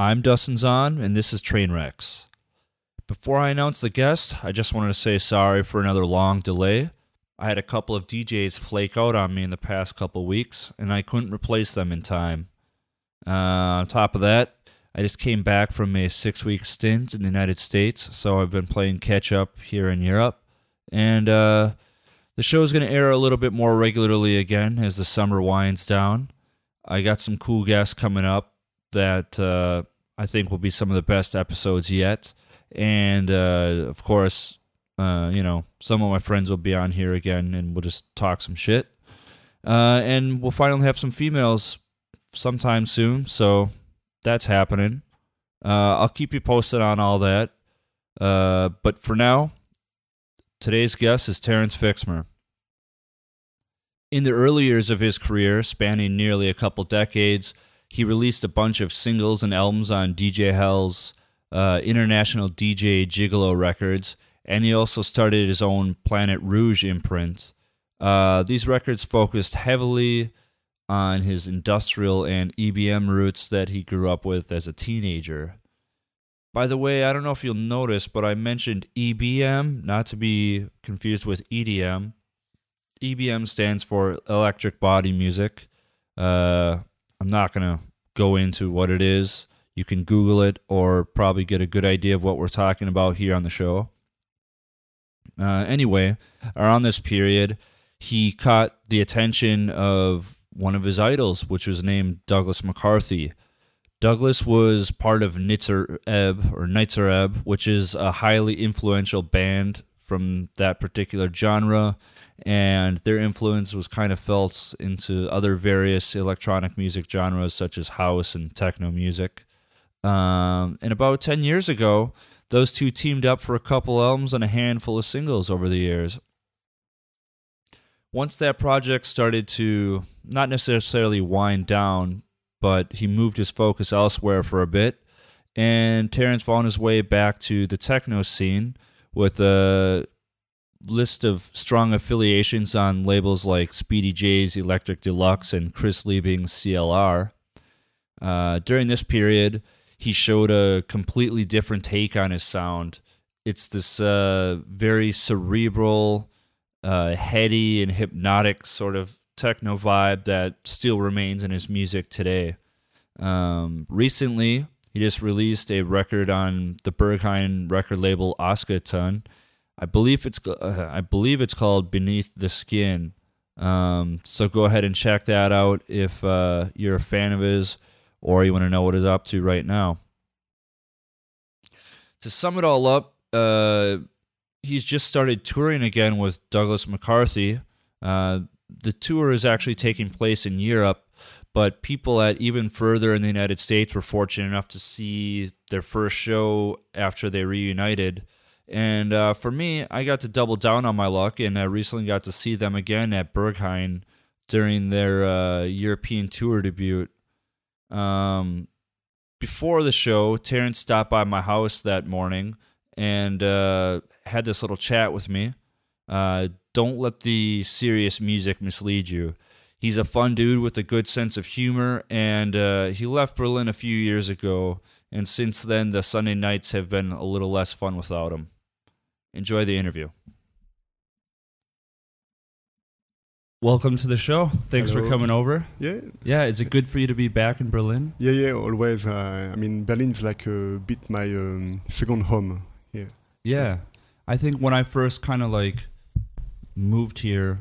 I'm Dustin Zahn, and this is Trainwrecks. Before I announce the guest, I just wanted to say sorry for another long delay. I had a couple of DJs flake out on me in the past couple weeks, and I couldn't replace them in time. Uh, on top of that, I just came back from a six week stint in the United States, so I've been playing catch up here in Europe. And uh, the show is going to air a little bit more regularly again as the summer winds down. I got some cool guests coming up that uh, I think will be some of the best episodes yet. And uh, of course, uh, you know, some of my friends will be on here again and we'll just talk some shit. Uh, and we'll finally have some females sometime soon. So that's happening. Uh, I'll keep you posted on all that. Uh, but for now, today's guest is Terence Fixmer. In the early years of his career, spanning nearly a couple decades, he released a bunch of singles and albums on DJ Hell's uh, International DJ Gigolo Records, and he also started his own Planet Rouge imprint. Uh, these records focused heavily on his industrial and EBM roots that he grew up with as a teenager. By the way, I don't know if you'll notice, but I mentioned EBM, not to be confused with EDM. EBM stands for electric body music. Uh, I'm not going to go into what it is. You can Google it or probably get a good idea of what we're talking about here on the show. Uh, anyway, around this period, he caught the attention of one of his idols, which was named Douglas McCarthy. Douglas was part of Nitzer Ebb or Nitzer Ebb, which is a highly influential band from that particular genre, and their influence was kind of felt into other various electronic music genres such as house and techno music. Um, and about 10 years ago, those two teamed up for a couple albums and a handful of singles over the years. Once that project started to not necessarily wind down, but he moved his focus elsewhere for a bit, and Terence found his way back to the techno scene with a list of strong affiliations on labels like Speedy J's Electric Deluxe and Chris Liebing's CLR. Uh, during this period, he showed a completely different take on his sound. It's this uh, very cerebral, uh, heady, and hypnotic sort of techno vibe that still remains in his music today. Um, recently, he just released a record on the Berghain record label Ostgut Ton. I believe it's uh, I believe it's called Beneath the Skin. Um, so go ahead and check that out if uh, you're a fan of his or you want to know what he's up to right now. To sum it all up, uh, he's just started touring again with Douglas McCarthy. Uh, the tour is actually taking place in Europe, but people at even further in the United States were fortunate enough to see their first show after they reunited. And uh, for me, I got to double down on my luck, and I recently got to see them again at Berghain during their uh, European tour debut. Um, before the show, Terence stopped by my house that morning and uh, had this little chat with me. Uh, don't let the serious music mislead you. He's a fun dude with a good sense of humor, and uh, he left Berlin a few years ago. And since then, the Sunday nights have been a little less fun without him. Enjoy the interview. Welcome to the show. Thanks Hello. for coming over. Yeah, Yeah, is it good for you to be back in Berlin? yeah, yeah. Always. Uh, I mean, Berlin's like a bit my um, second home. here. Yeah. I think when I first kind of like moved here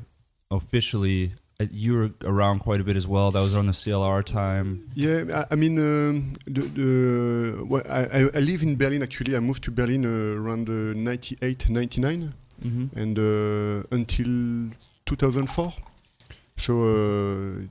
officially, uh, you were around quite a bit as well. That was around the CLR time. Yeah, I, I mean, um, the, the well, I, I- I live in Berlin actually. I moved to Berlin uh, around uh, 98, 99, Mm-hmm. and uh, until 2004. So, uh,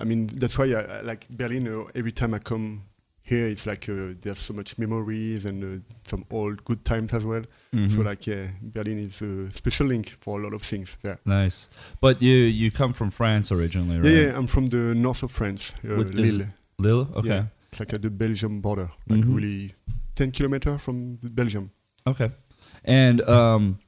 I mean, that's why I, I like Berlin. Uh, every time I come here, it's like uh, there's so much memories and uh, some old good times as well. Mm-hmm. So, like, yeah, Berlin is a special link for a lot of things there. nice. But you you come from France originally, right? Yeah, yeah, I'm from the north of France, uh, Lille. Lille? Okay. Yeah, it's like at the Belgium border, like Mhm. really 10 kilometers from Belgium. Okay. And um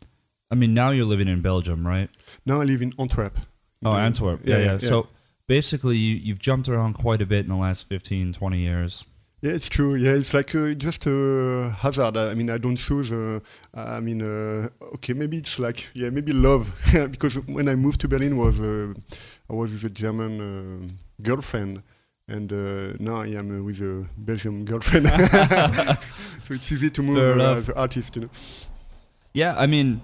I mean now you're living in Belgium, right? Now I live in Antwerp. Oh, Antwerp. Yeah, yeah. So basically you you've jumped around quite a bit in the last 15 20 years. Yeah, it's true. Yeah, it's like uh, just a hazard. I mean, I don't choose. Uh, I mean, uh, okay, maybe it's like yeah, maybe love because when I moved to Berlin was uh, I was with a German uh, girlfriend, and uh, now I am uh, with a Belgian girlfriend. so it's easy to move uh, as an artist, you know. Yeah, I mean,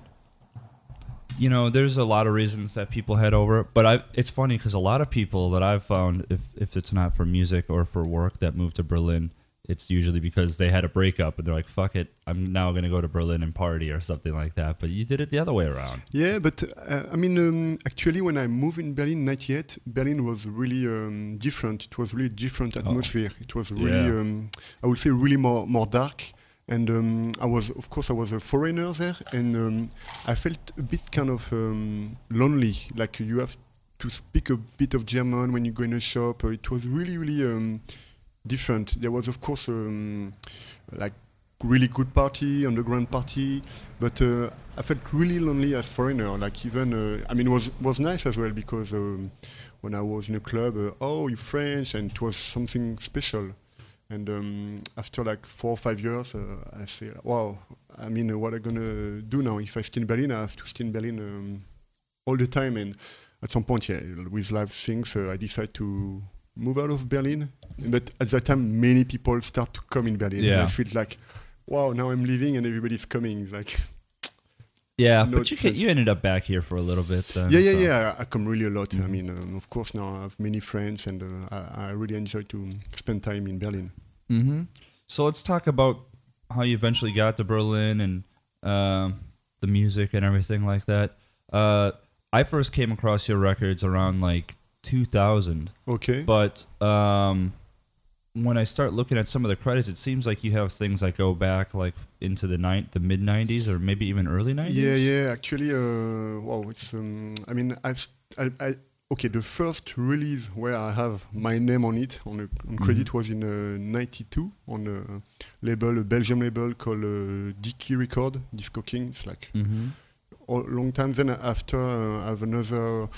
you know, there's a lot of reasons that people head over, but I it's funny because a lot of people that I've found, if if it's not for music or for work, that move to Berlin, it's usually because they had a breakup and they're like, "Fuck it, I'm now gonna go to Berlin and party" or something like that. But you did it the other way around. Yeah, but uh, I mean, um, actually, when I moved in Berlin '98, Berlin was really um, different. It was really different atmosphere. It was really, Yeah. um, I would say, really more more dark. And um, I was, of course, I was a foreigner there, and um, I felt a bit kind of um, lonely. Like you have to speak a bit of German when you go in a shop. Uh, It was really, really um, different. There was, of course, um, like really good party, underground party, but uh, I felt really lonely as foreigner. Like even, uh, I mean, it was was nice as well because um, when I was in a club, uh, oh, you're French, and it was something special. And um, after like four or five years, uh, I say, wow, I mean, uh, what am I gonna do now? If I stay in Berlin, I have to stay in Berlin um, all the time. And at some point, yeah, with life things, uh, I decide to move out of Berlin. But at that time, many people start to come in Berlin. And I feel like, wow, now I'm leaving and everybody's coming. Like, Yeah, but you can, you ended up back here for a little bit. Then, yeah, yeah, so- yeah. I come really a lot. I Mhm. mean, um, of course, now I have many friends, and uh, I, I really enjoy to spend time in Berlin. Mm-hmm. So let's talk about how you eventually got to Berlin and um, the music and everything like that. Uh, I first came across your records around like 2000, Okay. but um, when I start looking at some of the credits, it seems like you have things that go back like into the ni- the mid 90s or maybe even early 90s. Yeah, yeah. Actually, uh, wow, it's. Um, I mean, I've. I, I, okay, the first release where I have my name on it on, a, on credit was in uh, '92 on a label, a Belgian label called uh, Dicky Record, Disco King. It's like Mm-hmm. A long time. Then after, uh, I have another.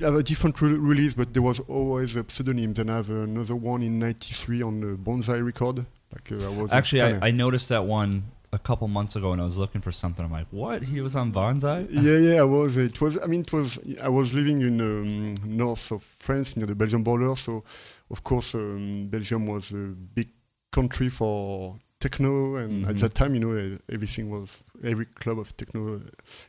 I have a different re- release, but there was always a pseudonym. Then I have another one in '93 on the Bonsai Record. Like uh, I was Actually, I, I noticed that one a couple months ago and I was looking for something. I'm like, what? He was on Bonsai? yeah, yeah, I was. It was. I mean, it was. I was living in um, north of France near the Belgian border, so of course, um, Belgium was a big country for techno, and at Mhm. that time, you know, everything was every club of techno uh,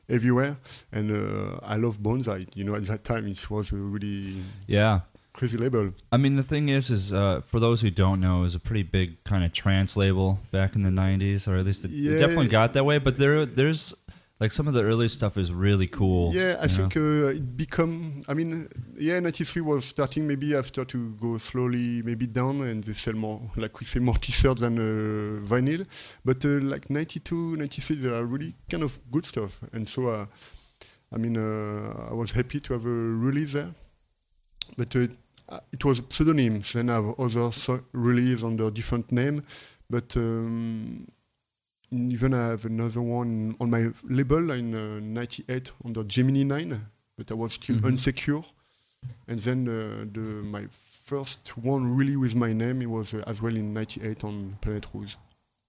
everywhere, and uh, I love Bonsai. You know, at that time, it was a really Yeah. crazy label. I mean, the thing is, is uh, for those who don't know, it was a pretty big kind of trance label back in the '90s, or at least it, it definitely got that way. But there, there's like some of the early stuff is really cool. Yeah, I think uh, it become. I mean, yeah, '93 was starting maybe after to go slowly, maybe down, and they sell more, like we say, more T-shirts than uh, vinyl. But uh, like '92, '93, there are really kind of good stuff, and so uh, I mean, uh, I was happy to have a release there. But uh, uh, it was pseudonyms, and I have other so- release under different name. But um, even I have another one on my label in uh, 98 under Gemini 9, but I was still Mhm. unsecure. And then uh, the, my first one really with my name, it was uh, as well in 98 on Planet Rouge.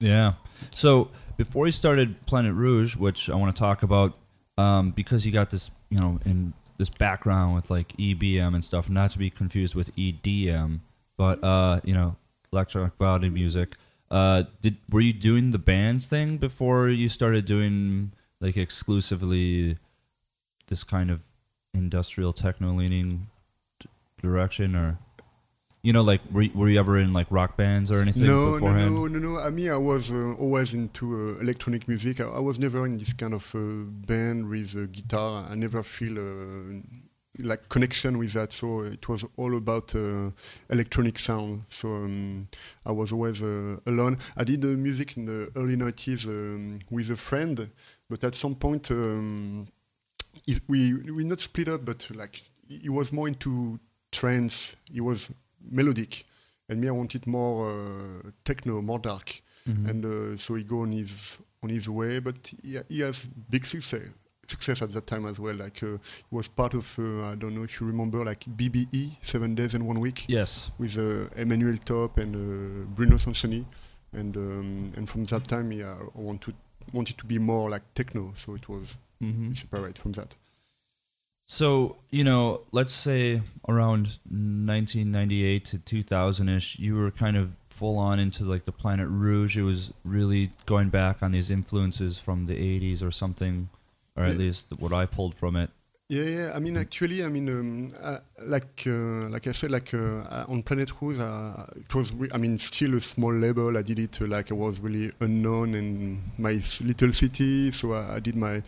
Yeah. So before you started Planet Rouge, which I want to talk about, um, because you got this, you know, in this background with like EBM and stuff, not to be confused with EDM, but uh, you know, electronic body music. Uh, did were you doing the bands thing before you started doing like exclusively this kind of industrial techno leaning d- direction, or you know, like were you, were you ever in like rock bands or anything No, no, beforehand? no, no, no. I mean, I was uh, always into uh, electronic music. I, I was never in this kind of uh, band with a guitar. I never feel uh, like connection with that. So it was all about uh, electronic sound. So um, I was always uh, alone. I did uh, music in the early 90s um, with a friend, but at some point, um, we we not split up, but like he was more into trance. He was melodic, and me I wanted more uh, techno, more dark. Mhm. And uh, so he go on his on his way, but he, he has big success success at that time as well. Like uh, it was part of uh, I don't know if you remember like BBE Seven Days and One Week Yes. with uh, Emmanuel Top and uh, Bruno Sanchioni, and um, and from that time, yeah, I want to wanted to be more like techno, so it was Mm-hmm. separate from that. So, you know, let's say around 1998 to 2000 ish, you were kind of full on into like the Planet Rouge. It was really going back on these influences from the 80s or something, or at Yeah. least what I pulled from it. Yeah, yeah. I mean, actually, I mean, um, uh, like uh, like I said, like uh, uh, on Planet Rouge, uh, it was. Re- I mean, still a small label. I did it uh, like I was really unknown in my little city. So I, I did my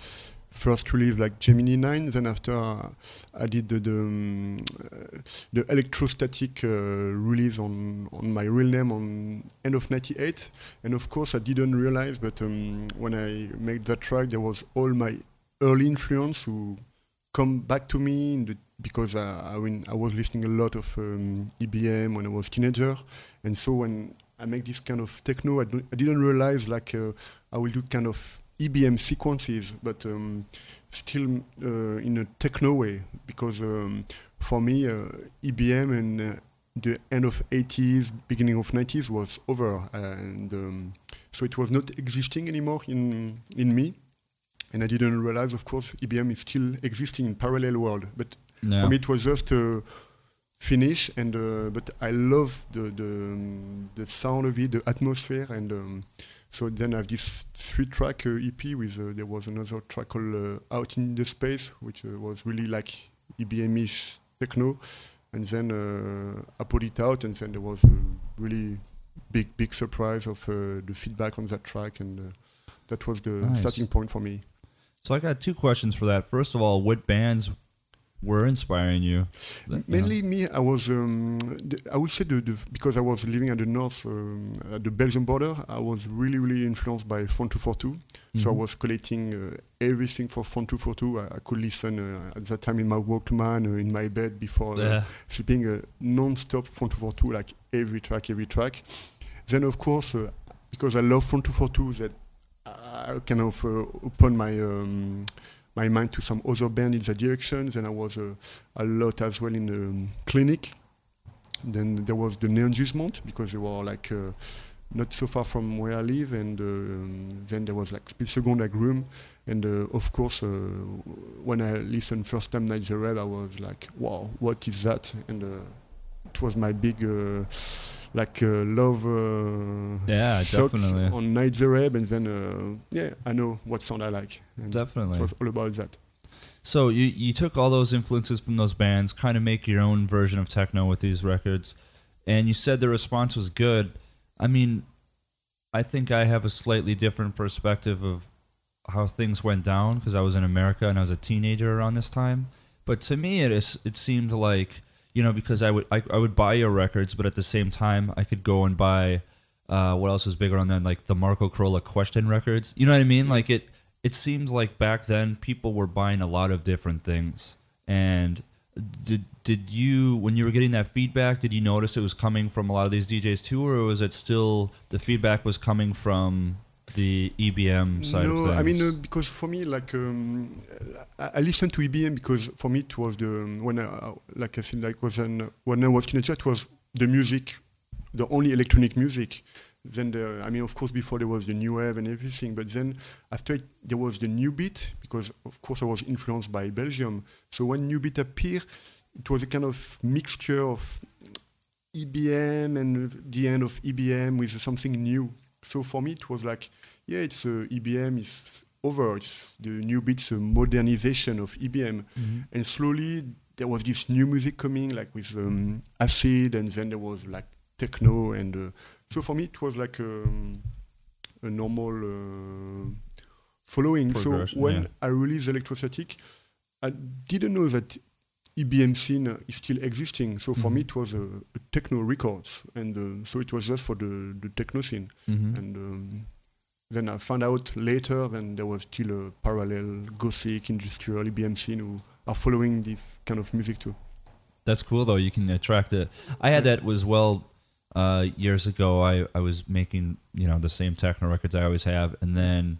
first release like Gemini Nine. Then after, uh, I did the the, um, uh, the electrostatic uh, release on on my real name on end of '98. And of course, I didn't realize, but um, when I made that track, there was all my early influence who come back to me the, because I, I, mean, I was listening a lot of um, EBM when I was teenager, and so when I make this kind of techno, I, I didn't realize like uh, I will do kind of EBM sequences, but um, still uh, in a techno way. Because um, for me uh, EBM and uh, the end of 80s, beginning of 90s was over, and um, so it was not existing anymore in in me and I didn't realize, of course, EBM is still existing in parallel world. But for me, it was just a finish, and uh, but I love the the, um, the sound of it, the atmosphere, and um, so then I have this three-track uh, EP with uh, there was another track called uh, Out in the Space, which uh, was really like EBM-ish techno, and then uh, I put it out, and then there was a really big big surprise of uh, the feedback on that track, and uh, that was the Nice. starting point for me. So I got two questions for that. First of all, what bands were inspiring you? That- you know? Mainly me, I was, um, I would say, the, the, because I was living at the north, um, at the Belgian border, I was really, really influenced by Front 242. So I Mhm. was collecting uh, everything for Front 242. I, I could listen uh, at that time in my Walkman, uh, in my bed before uh, Yeah. sleeping, uh, non-stop Front 242, like every track, every track. Then, of course, uh, because I love Front 242, that I kind of uh, opened my um, my mind to some other band in that direction. Then I was uh, a lot as well in the um, Klinik. Then there was the Neon Judgment because they were like uh, not so far from where I live, and um, then there was like Spielseconde like room, and uh, of course uh, when I listened first time Nitzer Ebb, I was like, wow, what is that? And uh, it was my big like uh, love uh, Yeah, shock definitely. on Red, and then uh, yeah, I know what sound I like. And Definitely. it was all about that. So you you took all those influences from those bands, kind of make your own version of techno with these records, and you said the response was good. I mean, I think I have a slightly different perspective of how things went down because I was in America and I was a teenager around this time. But to me, it is it seemed like you know because I would I, I would buy your records, but at the same time I could go and buy uh, what else was bigger on then, like the Marco Carola Question records. You know what I mean? Like it it seems like back then people were buying a lot of different things. And did did you when you were getting that feedback, did you notice it was coming from a lot of these DJs too, or was it still the feedback was coming from the EBM side no? I mean uh, because for me, like um, I, I listened to EBM because for me it was the when I, like I said, like was an, when I was teenager, it was the music, the only electronic music. Then the, I mean, of course, before there was the new wave and everything, but then after it, there was the new beat because of course I was influenced by Belgium. So when new beat appeared, it was a kind of mixture of EBM and the end of EBM with something new. So for me, it was like, yeah, it's uh, EBM is over. It's the new beats, a modernization of EBM, Mhm. and slowly there was this new music coming, like with um, acid, and then there was like techno, and uh, so for me, it was like um, a normal uh, following. So when yeah. I released Electrostatic, I didn't know that EBM scene is still existing. So for Mhm. me, it was a, a techno records, and uh, so it was just for the, the techno scene. Mhm. And um, then I found out later that there was still a parallel gothic industrial EBM scene who are following this kind of music too. That's cool though. You can attract it. I had that as well uh, years ago. I, I was making you know the same techno records I always have, and then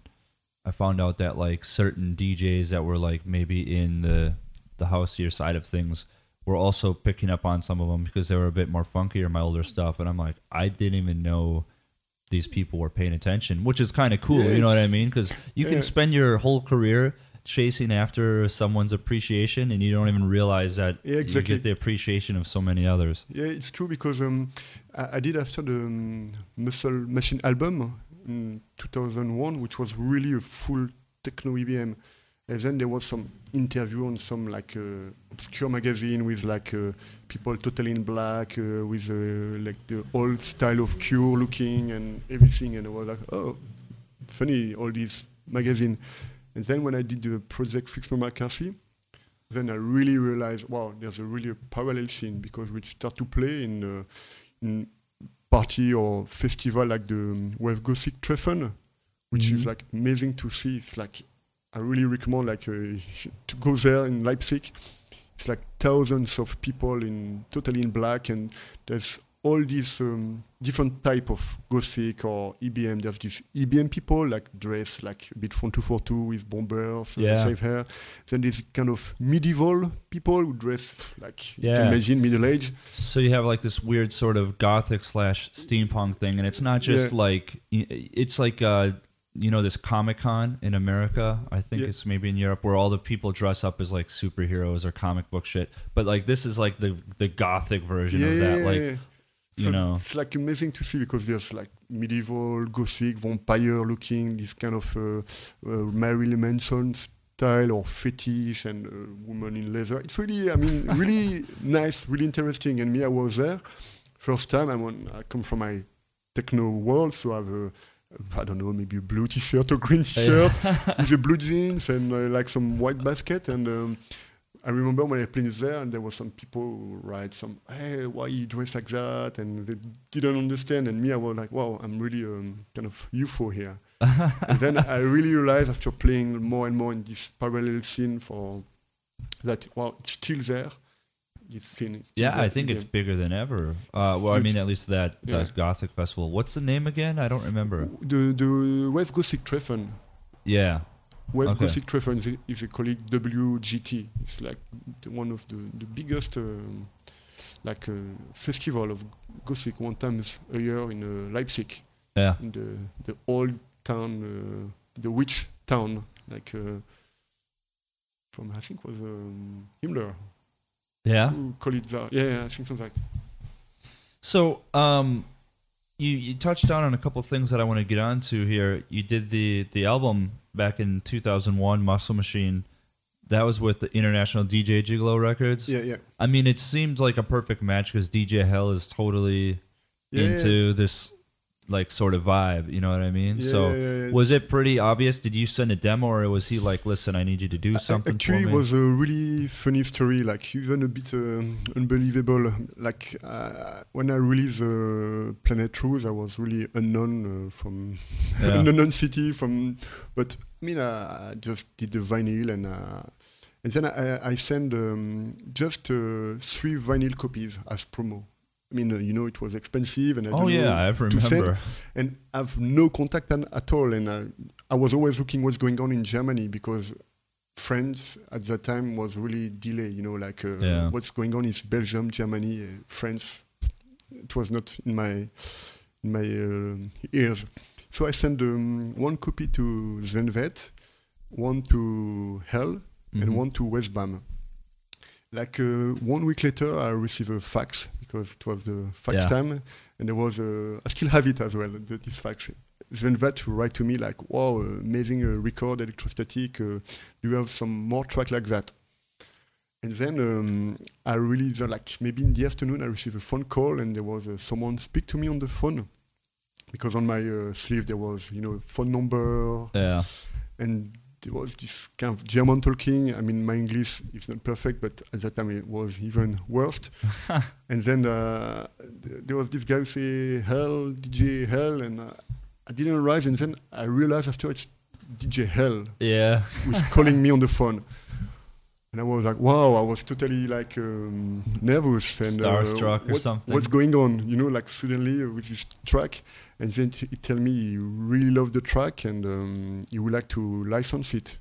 I found out that like certain DJs that were like maybe in the the houseier side of things were also picking up on some of them because they were a bit more funkier, my older stuff, and I'm like, I didn't even know these people were paying attention, which is kind of cool. Yeah, you know what I mean? Because you yeah. can spend your whole career chasing after someone's appreciation, and you don't even realize that Yeah, you get the appreciation of so many others. Yeah, it's true because um, I, I did after the um, Muscle Machine album in 2001, which was really a full techno EBM. And then there was some interview on some like uh, obscure magazine with like uh, people totally in black uh, with uh, like the old style of Cure looking and everything, and I was like, oh, funny all these magazine. And then when I did the project Fixmer McCarthy, then I really realized, wow, there's a really parallel scene because we start to play in, uh, in party or festival like the um, Wave Gothic Treffen, which is Mhm. like amazing to see. It's like I really recommend like uh, to go there in Leipzig. It's like thousands of people in totally in black, and there's all these um, different type of gothic or EBM. There's these EBM people like dress like a bit front two four two with bombers, Yeah. shave hair. Then there's kind of medieval people who dress like Yeah. imagine middle age. So you have like this weird sort of gothic slash steampunk thing, and it's not just Yeah. like it's like uh, you know this Comic Con in America. I think Yeah. it's maybe in Europe where all the people dress up as like superheroes or comic book shit. But like this is like the the gothic version of that. Like you So know. it's like amazing to see because there's like medieval, gothic, vampire looking, this kind of uh, uh, Marilyn Manson style or fetish and uh, woman in leather. It's really, I mean, really nice, really interesting. And me, I was there first time. I'm on, I come from my techno world, so I have a I don't know, maybe a blue t-shirt or green t-shirt with the blue jeans and uh, like some white basket. And um, I remember when I played there, and there was some people who write some, "Hey, why you dress like that?" And they didn't understand. And me, I was like, "Wow, I'm really um, kind of UFO here." and then I really realized after playing more and more in this parallel scene for that, wow, it's still there. Scene. is still yeah, I think it's bigger than ever. Uh, well, I mean, at least that, Yeah. that gothic festival. What's the name again? I don't remember. the the Wave Gothic Treffen. Yeah. Wave Okay. Gothic Treffen is a, is a colleague WGT. It's like the, one of the, the biggest um, like uh, festival of Gothic one times a year in uh, Leipzig, Yeah. in the the old town, uh, the witch town, like uh, from I think was um, Himmler Yeah. who called it that. Yeah, yeah, I think something like that. So, um, you you touched on on a couple of things that I want to get onto here. You did the the album back in 2001, Muscle Machine. That was with the International DJ Gigolo Records. Yeah, yeah. I mean, it seemed like a perfect match because DJ Hell is totally Yeah, yeah. into this like sort of vibe. You know what I mean? Yeah, so, yeah, yeah. was it pretty obvious? Did you send a demo, or was he like, "Listen, I need you to do something Actually, for it me"? was a really funny story, like even a bit um, unbelievable. Like uh, when I released uh, Planet Rouge, I was really unknown uh, from an unknown city. From, but I mean, I just did the vinyl and. Uh, and then I, I sent um, just uh, three vinyl copies as promo. I mean, uh, you know, it was expensive, and I oh don't yeah, know I to send remember. and have no contact at all. And uh, I was always looking what's going on in Germany because France at that time was really delayed. You know, like uh, Yeah. what's going on is Belgium, Germany, uh, France. It was not in my in my uh, ears. So I sent um, one copy to Sven Väth, one to Hell, Mhm. and one to Westbam. Like uh, one week later, I received a fax because it was the fax Yeah. time, and there was a, I still have it as well. The, this fax. Sven Väth to write to me like, "Wow, uh, amazing uh, record, electrostatic. Uh, do you have some more track like that?" And then um, I really uh, like maybe in the afternoon I received a phone call and there was uh, someone speak to me on the phone because on my uh, sleeve there was you know phone number Yeah. and there was this kind of German talking. I mean, my English is not perfect, but at that time it was even worse. and then uh, th- there was this guy who say "Hell, DJ Hell," and uh, I didn't realize. And then I realized after it's DJ Hell Yeah. who's calling me on the phone. and I was like, wow, I was totally like um, nervous and uh, Starstruck or something? What's going on? You know, like suddenly uh, with this track, and then he tell me he really loved the track and um, he would like to license it.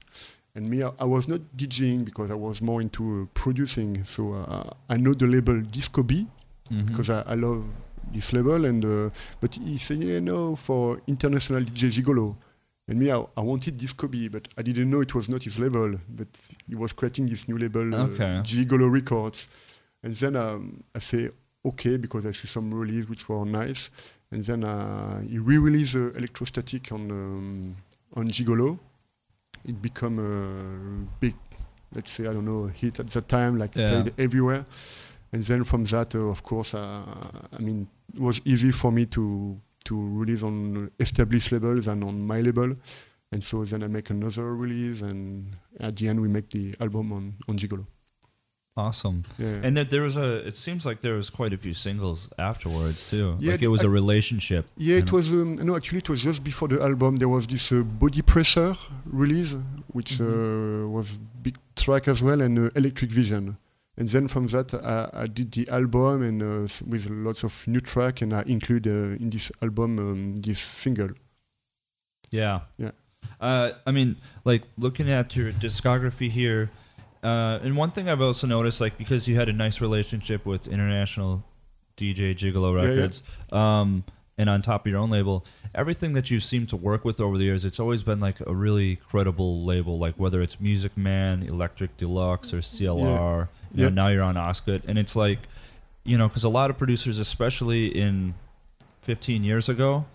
And me, I, I was not DJing because I was more into uh, producing. So uh, I know the label Disko B Mhm. because I, I love this label. And uh, but he said, yeah, no, for international DJ Gigolo. And me, I, I wanted this B, but I didn't know it was not his label. But he was creating this new label, uh, Gigolo Records. And then um, I say okay because I see some release which were nice. And then uh, he re-released uh, Electrostatic on um, on Gigolo. It become a big, let's say I don't know, hit at that time, like Yeah. played everywhere. And then from that, uh, of course, uh, I mean, it was easy for me to to release on established labels and on my label. And so then I make another release, and at the end we make the album on on Gigolo. Awesome. Yeah. And that there was a. It seems like there was quite a few singles afterwards too. Yeah, like it was I- a relationship. Yeah, it know? was. Um, no, actually, it was just before the album. There was this uh, Body Pressure release, which uh, was big track as well, and uh, Electric Vision. And then from that, I, I did the album and uh, with lots of new track, and I include uh, in this album um, this single. Yeah. Yeah. Uh, I mean, like looking at your discography here, uh, and one thing I've also noticed, like because you had a nice relationship with International DJ Gigolo Yeah, yeah. Records, um, and on top of your own label, everything that you seem to work with over the years, it's always been like a really credible label. Like whether it's Music Man, Electric Deluxe, or CLR. You Yeah. know, now you're on Ostgut, and it's like, you know, because a lot of producers, especially in 15 years ago,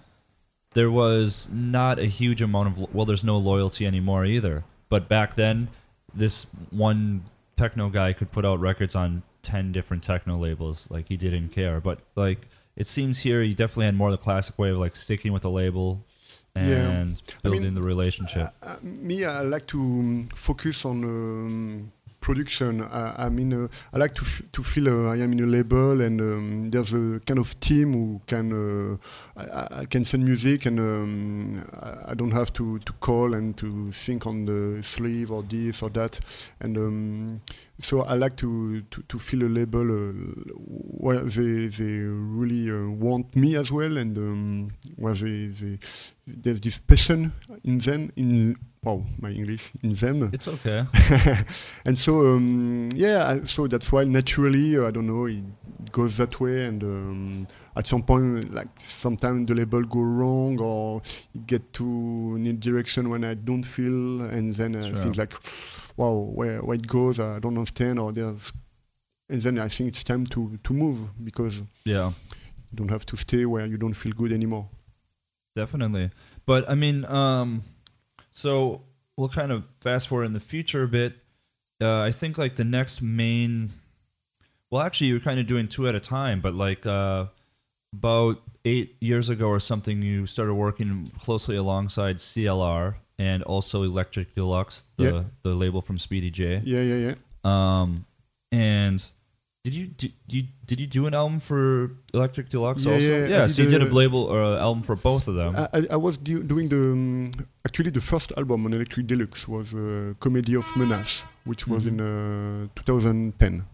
there was not a huge amount of well there's no loyalty anymore either but back then this one techno guy could put out records on 10 different techno labels like he didn't care but like it seems here you definitely had more of the classic way of like sticking with the label and Yeah. I mean, building the relationship Uh, uh, me, I like to um, focus on um, production. I, mean, uh, I like to f- to feel uh, I am in a label and um, there's a kind of team who can uh, I, I- can send music and um, I, I don't have to, to call and to think on the sleeve or this or that. And um, so I like to, to, to feel a label uh, where they, they really uh, want me as well and um, where they, they there's this passion in them in wow my english in them it's okay. And so um, yeah so that's why naturally uh, i don't know it goes that way and um, at some point like sometimes the label go wrong or it get to a direction when i don't feel and then i Sure. think like wow where, where it goes i don't understand or there's and then i think it's time to to move because yeah. you don't have to stay where you don't feel good anymore. Definitely. But i mean um so we'll kind of fast forward in the future a bit. Uh, i think like the next main well actually you're kind of doing two at a time but like uh about eight years ago or something you started working closely alongside clr and also electric deluxe the Yeah. the label from speedy j. Yeah yeah yeah. Um and did you did you did you do an album for Electric Deluxe Yeah, also? yeah, I so you did a a- label or a album for both of them. I, I- was do, doing the um, actually the first album on Electric Deluxe was uh, Comedy of Menace, which was Mhm. in uh, 2010.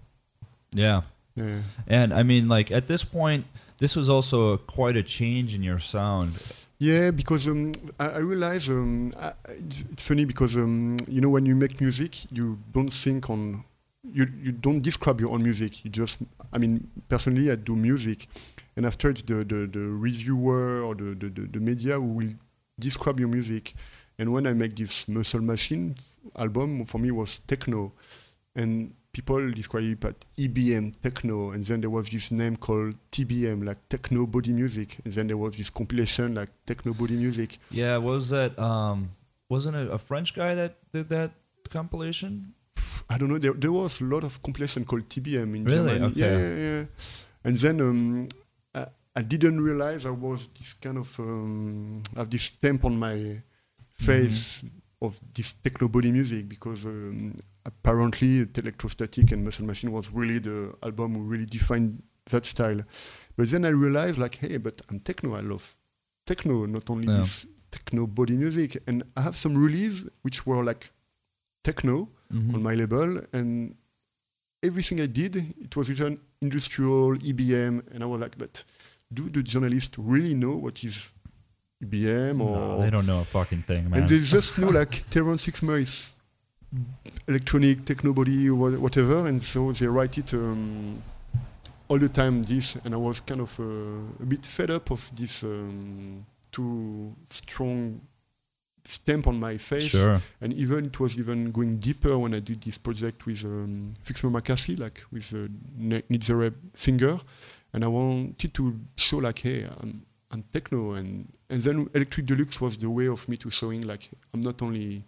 yeah. Yeah. And I mean, like at this point, this was also quite a change in your sound. Yeah, because um, I, I realize um, I, it's, it's funny because um, you know when you make music, you don't think on you you don't describe your own music. You just I mean personally I do music, and after it's the the, the reviewer or the, the, the, media who will describe your music. And when I make this Muscle Machine album, for me was techno, and people describe it as EBM techno, and then there was this name called TBM, like techno body music, and then there was this compilation like techno body music. Yeah, was that? Um, wasn't it a French guy that did that compilation? I don't know. There, there was a lot of compilation called TBM in Really? Germany. Okay. Yeah, yeah, yeah. And then um, I, I didn't realize I was this kind of um, have this stamp on my face of this techno body music because um, apparently Electrostatic and Muscle Machine was really the album who really defined that style. But then I realized like, hey, but I'm techno. I love techno, not only Yeah. this techno body music. And I have some release which were like techno Mhm. on my label, and everything I did, it was written industrial EBM, and I was like, but do the journalists really know what is EBM or No, they don't know a fucking thing, man. and they just know like Terence Fixmer is electronic techno body whatever, and so they write it um, all the time. This, and I was kind of uh, a bit fed up of this um, too strong stamp on my face. sure. And even it was even going deeper when I did this project with um, Fixmer McCarthy, like with uh, Ne- Need singer, and I wanted to show like, hey, I'm, I'm techno, and and then Electric Deluxe was the way of me to showing like I'm not only.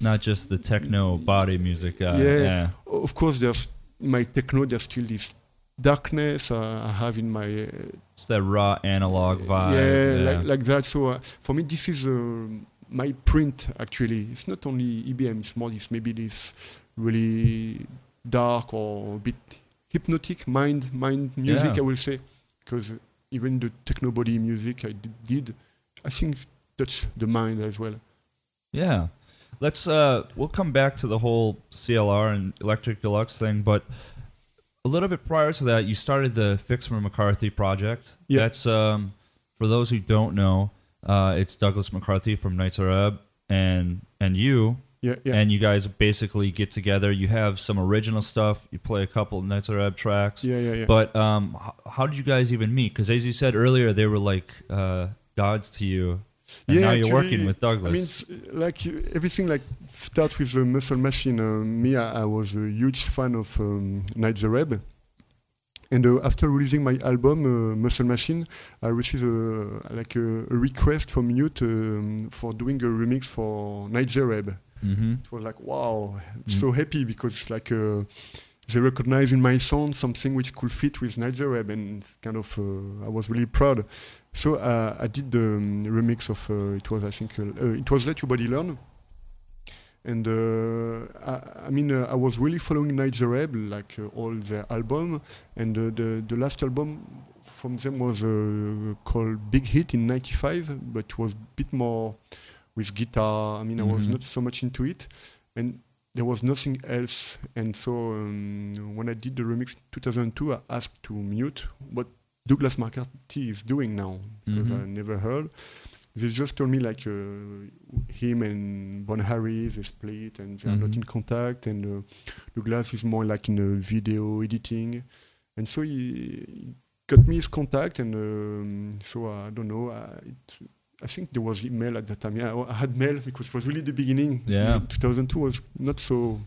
Not just the techno body music guy. Yeah. Yeah. Of course, there's my techno. There's still this darkness uh, I have in my uh, It's that raw analog vibe. yeah, Yeah. Like, like that. So uh, for me, this is uh, my print. Actually, it's not only EBM. It's more this maybe this really dark or a bit hypnotic mind mind music. Yeah. I will say because even the techno body music I did, did I think touch the mind as well. Yeah. Let's uh we'll come back to the whole CLR and Electric Deluxe thing, but a little bit prior to that, you started the Fixmer McCarthy project. Yeah. That's um for those who don't know, uh it's Douglas McCarthy from Nitzer Ebb and and you Yeah, yeah. and you guys basically get together. You have some original stuff. You play a couple Nitzer Ebb tracks. yeah, yeah, yeah. But um, h- how did you guys even meet? Because as you said earlier, they were like uh, gods to you. And Yeah, now you're actually, working with Douglas. I mean, like everything, like start with the Muscle Machine. Uh, me, I, I was a huge fan of um, Nitzer Ebb. And uh, after releasing my album uh, Muscle Machine, I received a, like a, a request from Mute um, for doing a remix for Nitzer Ebb. mm-hmm. It was like wow, Mm. so happy because it's like uh, they recognize in my sound something which could fit with Nitzer Ebb, and kind of uh, I was really proud. So uh, I did the um, remix of uh, it was I think uh, uh, it was Let Your Body Learn. And uh, I, I mean, uh, I was really following Nitzer Ebb, like all their album, and uh, the the last album from them was uh, called Big Hit in '95, but it was a bit more with guitar. I mean, I was Mhm. not so much into it, and there was nothing else. And so um, when I did the remix 2002, I asked to mute what Douglas McCarthy is doing now because Mhm. I never heard. They just told me like uh, him and Bon Harris they split and they are not Mhm. in contact, and uh, Douglas is more like in video editing, and so he, he got me his contact, and um, so I don't know. I, it, I think there was email at that time. Yeah, I had mail because it was really the beginning. Yeah. 2002 was not so.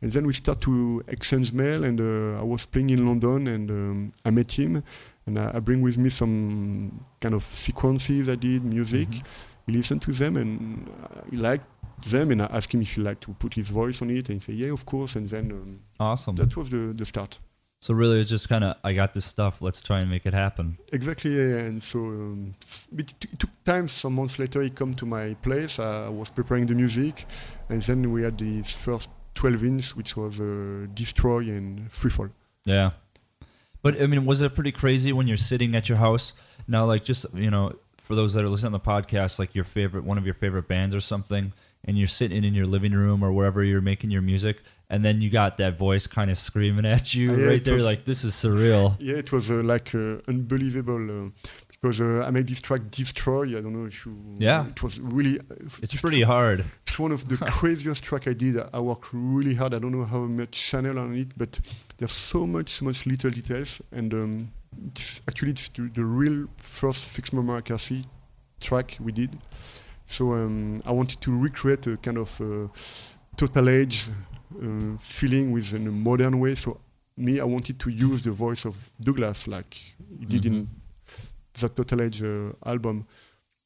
And then we start to exchange mail, and uh, I was playing in London, and um, I met him, and I, I bring with me some kind of sequences I did, music. Mhm. He listened to them, and uh, he liked them, and I asked him if he liked to put his voice on it, and he said, "Yeah, of course." And then um, Awesome. that was the the start. so really, it's just kind of I got this stuff. Let's try and make it happen. Exactly, yeah. and so um, it, t- it took time. Some months later, he come to my place. I was preparing the music, and then we had this first 12 inch, which was uh, Destroy and Freefall. Yeah. But I mean, was it pretty crazy when you're sitting at your house? Now, like, just you know, for those that are listening to the podcast, like your favorite, one of your favorite bands or something, and you're sitting in your living room or wherever you're making your music, and then you got that voice kind of screaming at you Yeah, right there, was- like this is surreal. Yeah, it was uh, like uh, unbelievable uh, because uh, I made this track Destroy. I don't know if you. Yeah. It was really. Uh, It's pretty hard. It's one of the craziest track I did. I worked really hard. I don't know how much channel on it, but there's so much, so much little details. And um, it's actually it's the, the real first Fixmer McCarthy track we did. So um, I wanted to recreate a kind of uh, total age uh, feeling with in a modern way. So me, I wanted to use the voice of Douglas like he did Mhm. in that Total Age uh, album.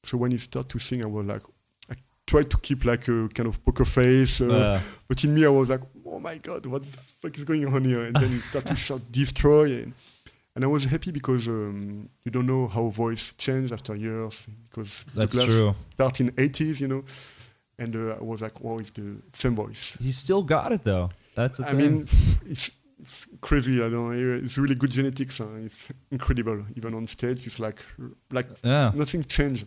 So when he started to sing, I was like, I tried to keep like a kind of poker face, uh, Uh, but in me, I was like, oh my god, what the fuck is going on here? And then he started to shout destroy, and, and I was happy because um, you don't know how voice changed after years because that's Douglas true. started in 80s, you know, and uh, I was like, wow, it's the same voice. He still got it though. That's the I thing. mean, it's, it's crazy. I don't know. It's really good genetics. Uh, it's incredible. Even on stage, it's like like yeah. nothing changed.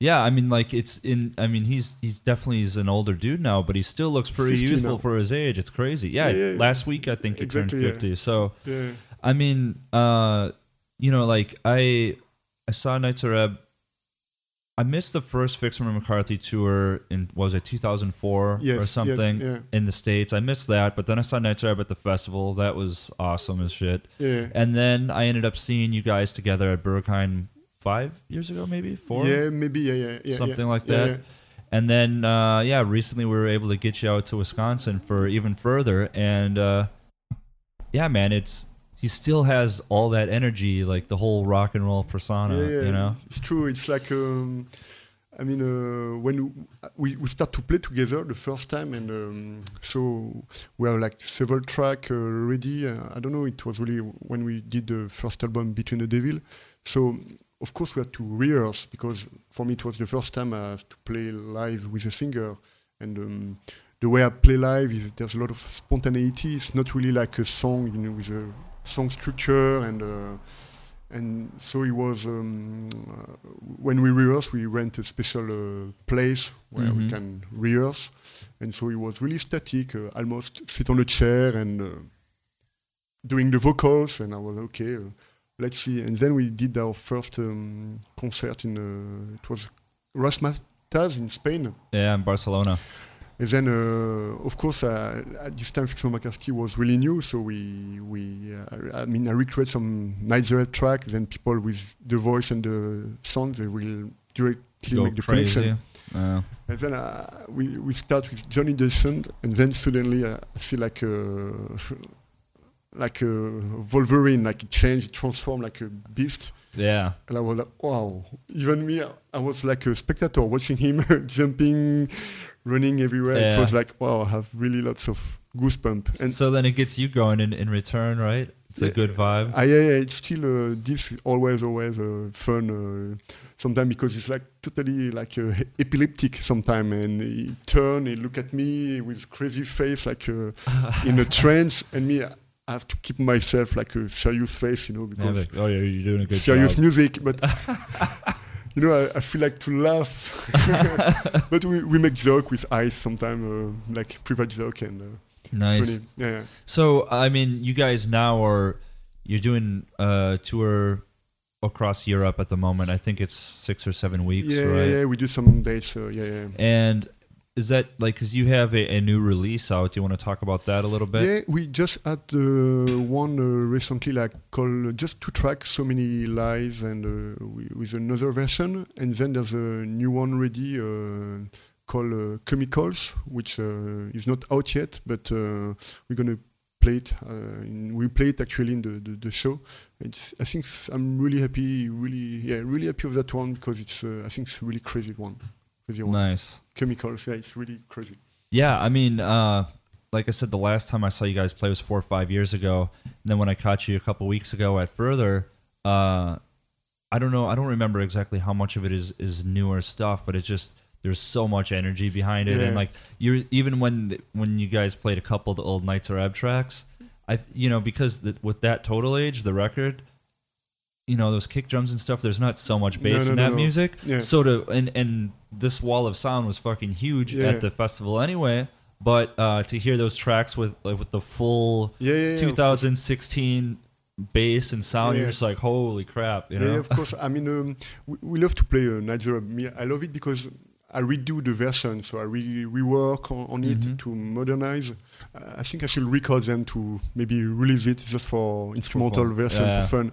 Yeah, I mean, like it's in. I mean, he's he's definitely he's an older dude now, but he still looks pretty youthful now. for his age. It's crazy. Yeah, Yeah, yeah, last week I think he Exactly, turned fifty. So. I mean, uh, you know, like I I saw Nitzer Ebb. I missed the first Fixmer McCarthy tour in what was it 2004 Yes, or yes, something yeah. in the states. I missed that, but then I saw Nitzer Ebb at the festival. That was awesome as shit. Yeah. And then I ended up seeing you guys together at Berghain five years ago, maybe four, Yeah, maybe. Yeah, yeah, yeah. something yeah. like that. And then, uh, yeah, recently we were able to get you out to Wisconsin for even further. And uh, yeah, man, it's he still has all that energy, like the whole rock and roll persona, yeah, yeah, you know. It's true. It's like, um, I mean, uh, when we, we start to play together the first time, and um, so we have like several tracks uh, ready. Uh, I don't know. It was really when we did the first album, Between the Devil. So of course we had to rehearse because for me it was the first time I have to play live with a singer, and um, the way I play live is there's a lot of spontaneity. It's not really like a song, you know, with a song structure and. Uh, and so it was um, uh, when we rehearse we rent a special uh, place where we Mhm. can rehearse and so it was really static uh, almost sit on a chair and uh, doing the vocals and i was okay uh, let's see and then we did our first um, concert in uh, it was Razzmatazz in spain Yeah, in Barcelona. And then, uh, of course, uh, at this time, Fixmer McCarthy was really new, so we, we, uh, I mean, I recreate some Nitzer Ebb track. Then people with the voice and the sound, they will directly Go make the connection. And then uh, we, we start with Join in the Chant, and then suddenly uh, I see like a, like a Wolverine, like it changed, it transformed like a beast. yeah, And I was like, wow. Even me, I was like a spectator watching him jumping, running everywhere. It was like, wow, I have really lots of goosebumps. And so then it gets you going in, in return, right? It's a good vibe. I, yeah, yeah, it's still uh, this always, always uh, fun. Uh, sometimes because it's like totally like uh, epileptic sometimes, and he turn, he look at me with crazy face, like uh, in a trance, and me, I have to keep myself like a serious face, you know, Yeah, because like, oh yeah, you're doing a good serious job. music, but you know, I, I feel like to laugh. but we, we make joke with ice sometimes, uh, like private joke, and uh, Nice. funny. Yeah, yeah. So I mean, you guys now are you're doing a tour across Europe at the moment. I think it's six or seven weeks, yeah, right? yeah, yeah, we do some dates. Uh, yeah, yeah. And is that like because you have a, a new release out? Do you want to talk about that a little bit? Yeah, we just had uh, one uh, recently, like called just two tracks, so many lies, and uh, with another version, and then there's a new one ready uh, called uh, Chemicals, which uh, is not out yet, but we're gonna play it. In, we play it actually in the, the, the show. It's, I think I'm really happy, really, yeah, really happy with that one because it's, I think it's a really crazy one. Crazy one. Nice. Chemicals, yeah, it's really crazy. Yeah, I mean, uh, like I said, the last time I saw you guys play was four or five years ago. And then when I caught you a couple weeks ago at Further, uh, I don't know, I don't remember exactly how much of it is is newer stuff, but it's just there's so much energy behind it, and like you're even when when you guys played a couple of the old Nitzer Ebb tracks, I you know because the, with that Total Age, the record. You know those kick drums and stuff. There's not so much bass no, in that no. music. Yeah. So to and and this wall of sound was fucking huge Yeah. at the festival anyway. But uh, to hear those tracks with like with the full Yeah, yeah, yeah. 2016 bass and sound, Yeah. you're just like, holy crap, you yeah, know? of course. I mean, um, we, we love to play uh, Nitzer Ebb. Me, I love it because I redo the version, so I re- rework on, on it Mhm. to modernize. Uh, I think I should record them to maybe release it just for instrumental fun. version Yeah. for fun.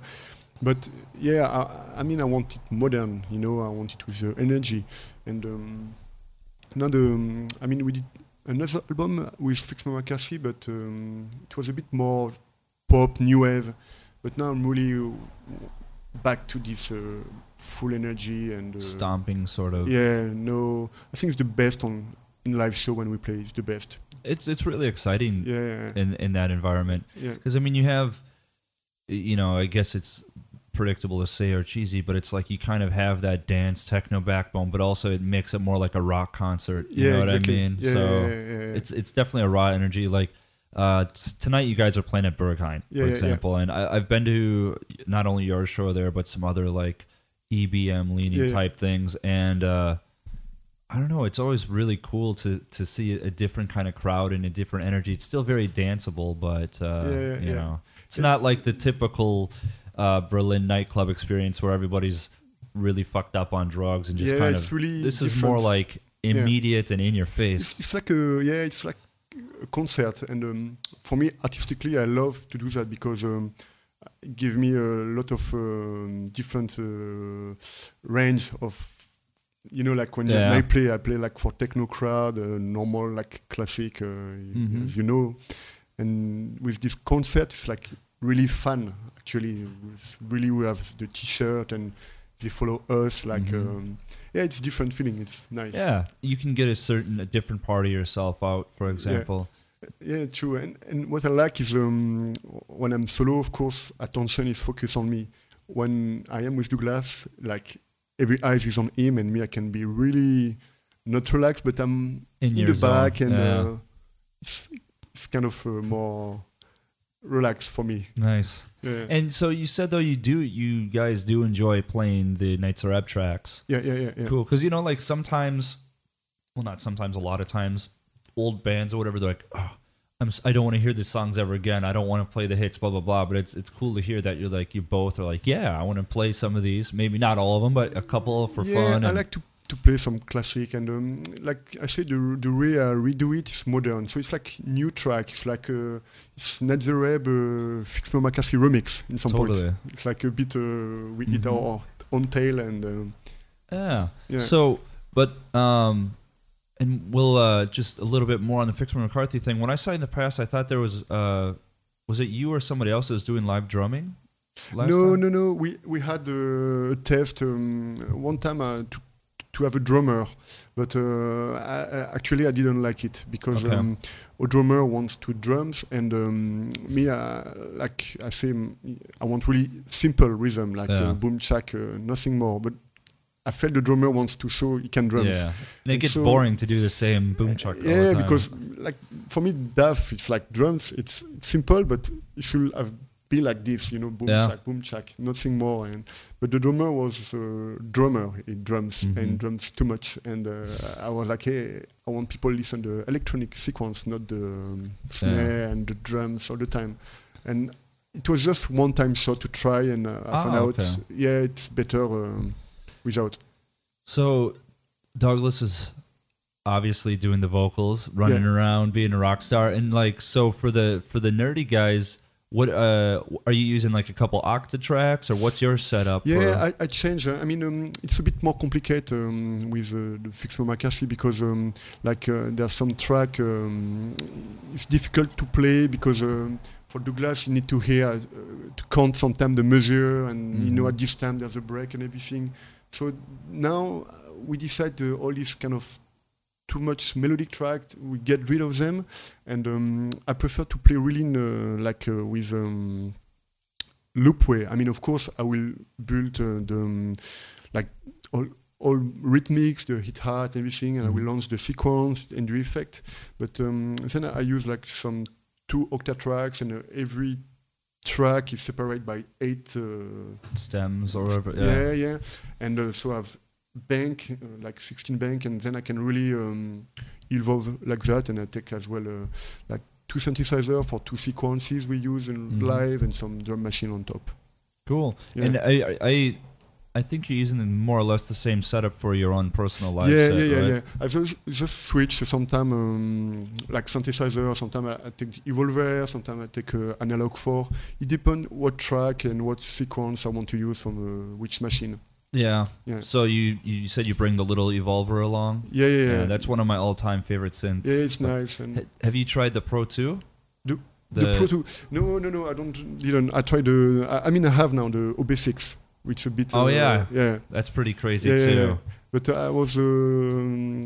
But yeah, I, I mean, I want it modern. You know, I want it with uh, energy. And um, now um, I mean, we did another album with Fixmer McCarthy, but um, it was a bit more pop, new wave. But now I'm really uh, back to this uh, full energy and uh, Stomping sort of. Yeah, no, I think it's the best on in live show when we play. It's the best. It's it's really exciting Yeah, in in that environment yeah, because I mean you have, you know, I guess it's predictable to say or cheesy, but it's like you kind of have that dance techno backbone, but also it makes it more like a rock concert. You yeah. know exactly. what I mean? Yeah, so yeah, yeah, it's it's definitely a raw energy. Like uh, t- tonight, you guys are playing at Berghain, for example, and I, I've been to not only your show there, but some other like EBM leaning type things, and uh, I don't know. It's always really cool to to see a different kind of crowd and a different energy. It's still very danceable, but uh, you know, it's not like the typical uh, Berlin nightclub experience where everybody's really fucked up on drugs and just yeah, kind it's of. really This is more like immediate and in your face. it's like a yeah, it's like a concert, and um, for me, artistically, I love to do that because um, it gives me a lot of um, different uh, range of. You know, like when Yeah. I play, I play like for techno crowd, uh, normal like classic, uh, Mhm. as you know. And with this concert, it's like really fun. Actually, really we have the T-shirt and they follow us. Like, Mhm. um, yeah, it's different feeling. It's nice. Yeah, you can get a certain a different part of yourself out. For example, Yeah, true. And, and what I like is um, when I'm solo, of course, attention is focused on me. When I am with Douglas, like every eyes is on him, and me, I can be really not relaxed, but I'm in, in, the zone. back, and yeah. uh, it's, it's kind of uh, more relaxed for me. nice. Yeah, And so you said though you do you guys do enjoy playing the Nitzer Ebb tracks. yeah, yeah, yeah. yeah. Cool, because you know like sometimes, well not sometimes, a lot of times, old bands or whatever they're like, oh, I'm I don't want to hear these songs ever again. I don't want to play the hits, blah blah blah. But it's it's cool to hear that you're like you both are like, yeah, I want to play some of these. Maybe not all of them, but a couple for yeah, fun. I and- like to, to play some classic and um, like I said, the, the way I redo it is modern. So it's like new track. It's like uh, it's Nitzer Ebb uh, Fixmer McCarthy remix in some point. It's like a bit uh, we eat Mhm. our own tail and uh, Yeah. yeah. So, but um, and we'll uh just a little bit more on the Fixmer McCarthy thing. When I saw in the past, I thought there was uh, was it you or somebody else that was doing live drumming? last no, time? no, no. We we had uh, a test um, one time uh, to to have a drummer, but uh, I, I- actually I didn't like it because Okay. um, a drummer wants two drums, and um, me, uh, like I say, I want really simple rhythm, like Yeah. uh, boom chak, uh, nothing more. But I felt the drummer wants to show he can drums. Yeah, and it gets so- boring to do the same boom the Yeah, because like for me, DAF, it's like drums. It's simple, but it should have be like this, you know, boom Yeah. chak, boom chak, nothing more. And but the drummer was uh, drummer. He drums Mhm. and drums too much. And uh, I was like, hey, I want people to listen the electronic sequence, not the um, snare and the drums all the time. And it was just one time shot to try, and uh, I Ah, found out, okay. yeah, it's better um, without. So Douglas is obviously doing the vocals, running Yeah. around, being a rock star, and like so for the for the nerdy guys, what uh are you using like a couple Octatracks or what's your setup? Yeah, I, I changed. uh, I mean, um, it's a bit more complicated um, with uh, the Fixmer McCarthy because, um, like, uh, there's some track. Um, it's difficult to play because um, for Douglas, you need to hear uh, to count sometimes the measure, and you know Mhm. at this time there's a break and everything. So now uh, we decide uh, all these kind of too much melodic track, we get rid of them, and um, I prefer to play really in, uh, like uh, with. Um, loop way. I mean, of course, I will build uh, the um, like all all rhythmics, the hit hat, everything, and I will Mhm. launch the sequence and the effect. But um, then I use like some two Octatracks, and uh, every track is separated by eight. Uh, stems or whatever. yeah, Yeah. yeah, and uh, so I've bank uh, like 16 bank, and then I can really um, evolve like that, and I take as well uh, like two synthesizer for two sequences we use in Mhm. live, and some drum machine on top. Cool. Yeah. And I, I I think you're using more or less the same setup for your own personal live yeah, set, yeah, yeah, right? yeah. I just, just switch. Sometimes um, like synthesizer. Sometimes I, I take Evolver. Sometimes I take uh, analog four. It depends what track and what sequence I want to use from uh, which machine. Yeah. Yeah. So you you said you bring the little evolver along. Yeah, yeah, yeah. that's one of my all-time favorite synths. yeah, it's nice. And Have you tried the Pro 2? The- the, Pro 2. No, no, no. I don't. Didn't. I tried the. I, I mean, I have now the OB6, which is a bit. Oh, uh, yeah. Yeah. That's pretty crazy Yeah, yeah, too. yeah. But uh, I was um,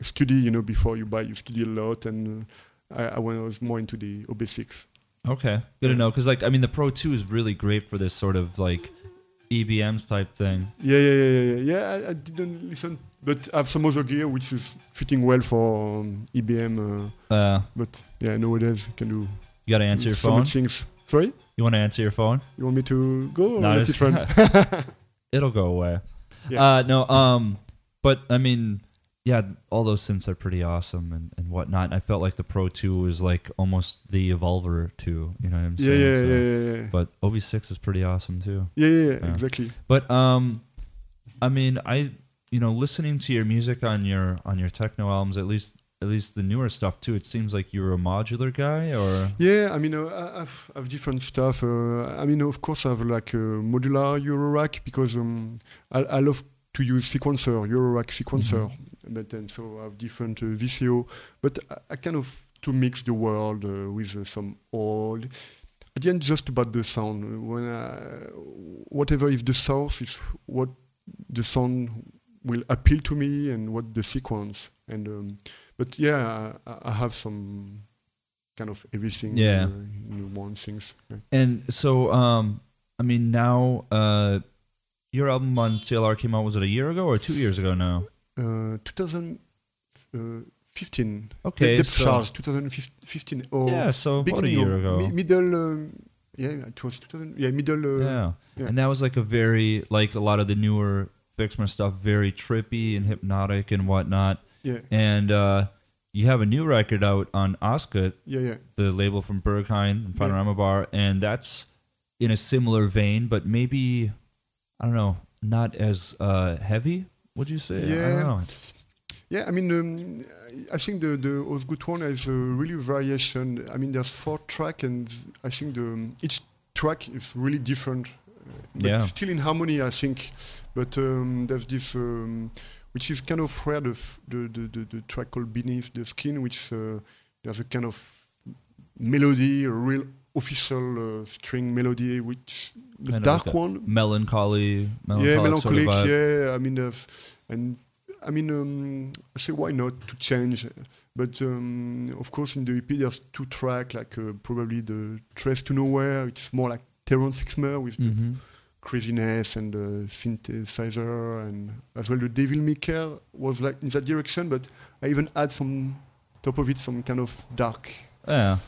study. You know, before you buy, you study a lot, and uh, I, I was more into the OB6. Okay, good to know. Because like I mean, the Pro 2 is really great for this sort of like EBMs type thing. Yeah, yeah, yeah, yeah, yeah. Yeah, I, I didn't listen, but I have some other gear which is fitting well for um, EBM. Uh, Uh, but yeah, nowadays you can do you got to answer your so phone. much things. Sorry, You want to answer your phone? you want me to go? No, it It'll go away. Yeah. Uh, no, um, but I mean, yeah, all those synths are pretty awesome and, and whatnot. And I felt like the Pro 2 was like almost the Evolver 2, you know what I'm Yeah, saying? yeah, So- yeah, yeah, yeah. But OB6 is pretty awesome too. Yeah, yeah, yeah, Yeah. exactly. But um, I mean, I you know, listening to your music on your on your techno albums, at least at least the newer stuff too. It seems like you're a modular guy, or Yeah, I mean, uh, I- I've, I've different stuff. Uh, I mean, of course, I have like a modular Eurorack because um, I, I love to use sequencer, Eurorack sequencer. But then, so I have different uh, VCO. But I, I kind of to mix the world uh, with uh, some old. At the end, just about the sound. When I, whatever is the source is what the sound will appeal to me and what the sequence. And um, but yeah, I, I have some kind of everything Yeah. uh, in one things. Yeah. and so um, I mean now uh, your album on CLR came out was it a year ago or two years ago now? Uh, 2015. Okay, Depth so- Charge, 2015. Or yeah, so about a year ago. mi- middle. Um, yeah, it was 2000. Yeah, middle. Uh, yeah. yeah. and that was like a very like a lot of the newer Fixmer stuff, very trippy and hypnotic and whatnot. yeah, And uh, you have a new record out on Ostgut, yeah, yeah. the label from Berghain and Panorama Bar, and that's in a similar vein, but maybe I don't know, not as uh, heavy. Would you say? I Yeah. know. Yeah, I mean, um, I think the the Ostgut one has a really variation. I mean, there's four track, and I think the each track is really different, but Yeah. still in harmony. I think, but um, there's this um, which is kind of rare. The, f- the, the, the, the track called Beneath the Skin, which uh, there's a kind of melody, a real official uh, string melody, which the Kind dark like one Melancholy, melancholic, yeah, sort of melancholic. yeah, I mean, there's, and I mean, um, I say why not to change? But um, of course, in the EP, there's two tracks, like uh, probably the Trace to Nowhere. It's more like Terence Fixmer with the Mhm. craziness and the synthesizer, and as well the Devil Maker was like in that direction. But I even add some top of it some kind of dark Yeah,